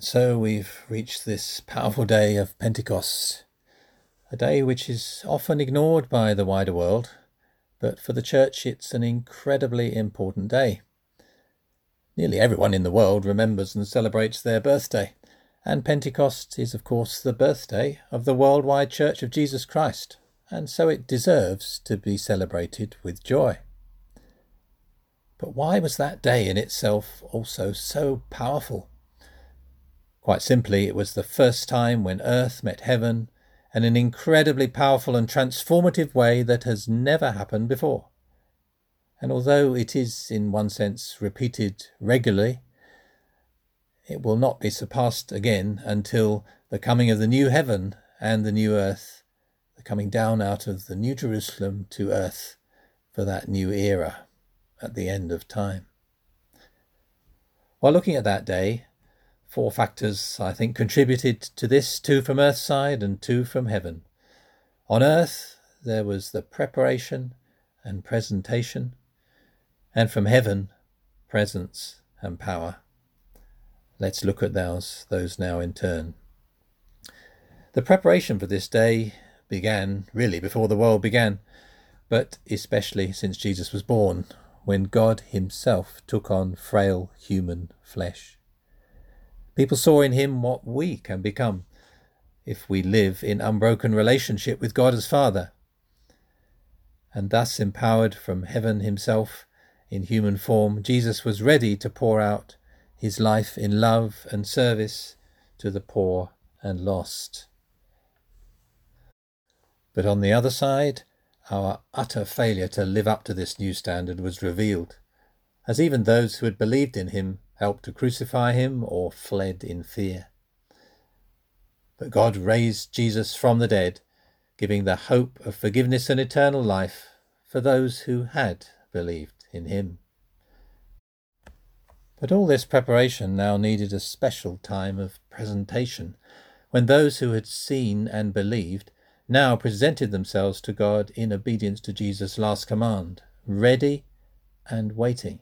So we've reached this powerful day of Pentecost, a day which is often ignored by the wider world, but for the church it's an incredibly important day. Nearly everyone in the world remembers and celebrates their birthday, and Pentecost is, of course, the birthday of the worldwide Church of Jesus Christ, and so it deserves to be celebrated with joy. But why was that day in itself also so powerful? Quite simply, it was the first time when earth met heaven in an incredibly powerful and transformative way that has never happened before. And although it is, in one sense, repeated regularly, it will not be surpassed again until the coming of the new heaven and the new earth, the coming down out of the new Jerusalem to earth for that new era at the end of time. While looking at that day, Four factors, I think, contributed to this two from earth's side and two from heaven. On earth, there was the preparation and presentation, and from heaven, presence and power. Let's look at those, those now in turn. The preparation for this day began really before the world began, but especially since Jesus was born, when God Himself took on frail human flesh. People saw in him what we can become if we live in unbroken relationship with God as Father. And thus empowered from heaven himself in human form, Jesus was ready to pour out his life in love and service to the poor and lost. But on the other side, our utter failure to live up to this new standard was revealed, as even those who had believed in him helped to crucify him, or fled in fear. But God raised Jesus from the dead, giving the hope of forgiveness and eternal life for those who had believed in him. But all this preparation now needed a special time of presentation, when those who had seen and believed now presented themselves to God in obedience to Jesus' last command, ready and waiting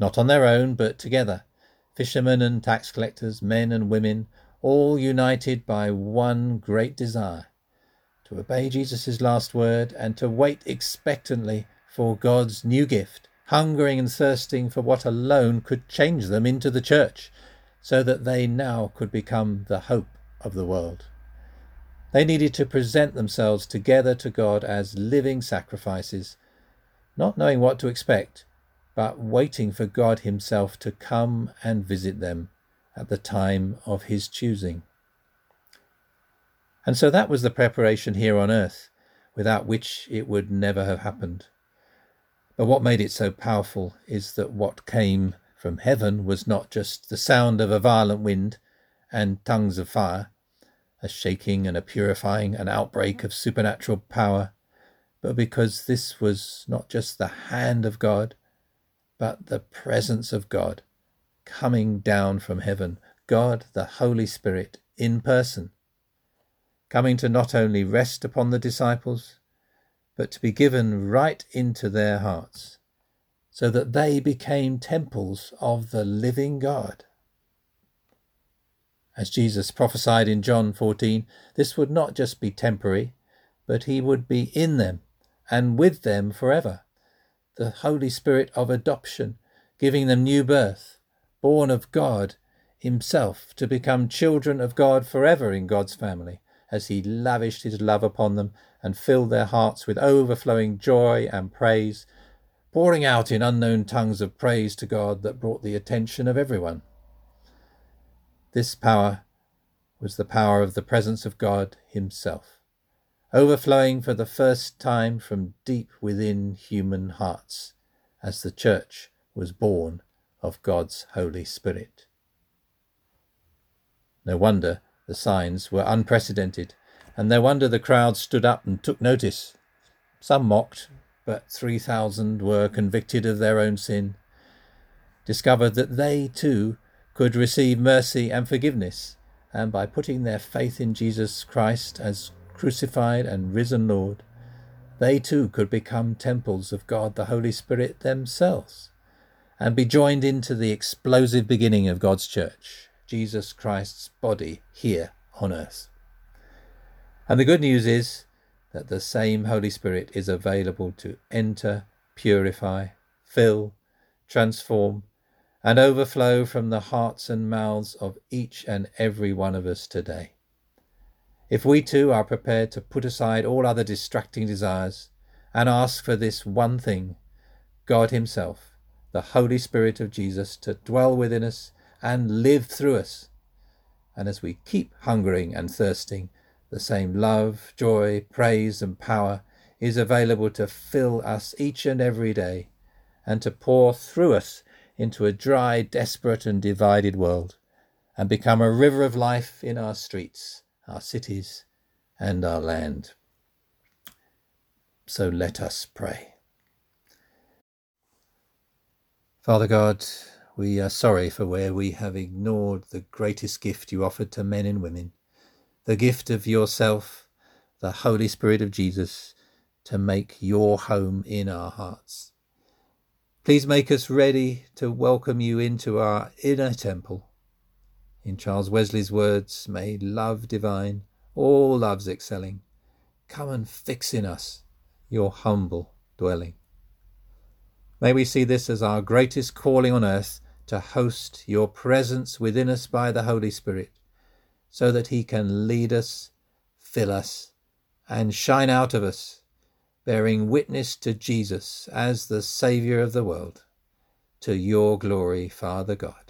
not on their own, but together, fishermen and tax collectors, men and women, all united by one great desire to obey Jesus' last word and to wait expectantly for God's new gift, hungering and thirsting for what alone could change them into the church, so that they now could become the hope of the world. They needed to present themselves together to God as living sacrifices, not knowing what to expect, but waiting for God Himself to come and visit them at the time of His choosing. And so that was the preparation here on earth, without which it would never have happened. But what made it so powerful is that what came from heaven was not just the sound of a violent wind and tongues of fire, a shaking and a purifying, an outbreak of supernatural power, but because this was not just the hand of God, but the presence of God coming down from heaven, God the Holy Spirit in person, coming to not only rest upon the disciples, but to be given right into their hearts, so that they became temples of the living God. As Jesus prophesied in John 14, this would not just be temporary, but he would be in them and with them forever the Holy Spirit of adoption, giving them new birth, born of God Himself, to become children of God forever in God's family, as He lavished His love upon them and filled their hearts with overflowing joy and praise, pouring out in unknown tongues of praise to God that brought the attention of everyone. This power was the power of the presence of God Himself overflowing for the first time from deep within human hearts, as the Church was born of God's Holy Spirit. No wonder the signs were unprecedented, and no wonder the crowd stood up and took notice. Some mocked, but 3,000 were convicted of their own sin, discovered that they too could receive mercy and forgiveness, and by putting their faith in Jesus Christ as crucified and risen Lord, they too could become temples of God the Holy Spirit themselves and be joined into the explosive beginning of God's church, Jesus Christ's body here on earth. And the good news is that the same Holy Spirit is available to enter, purify, fill, transform, and overflow from the hearts and mouths of each and every one of us today. If we too are prepared to put aside all other distracting desires and ask for this one thing, God Himself, the Holy Spirit of Jesus, to dwell within us and live through us. And as we keep hungering and thirsting, the same love, joy, praise, and power is available to fill us each and every day and to pour through us into a dry, desperate, and divided world and become a river of life in our streets, our cities, and our land. So let us pray. Father God, we are sorry for where we have ignored the greatest gift you offered to men and women, the gift of yourself, the Holy Spirit of Jesus, to make your home in our hearts. Please make us ready to welcome you into our inner temple. In Charles Wesley's words, may love divine, all loves excelling, come and fix in us your humble dwelling. May we see this as our greatest calling on earth to host your presence within us by the Holy Spirit, so that he can lead us, fill us, and shine out of us bearing witness to Jesus as the Saviour of the world, to your glory, Father God.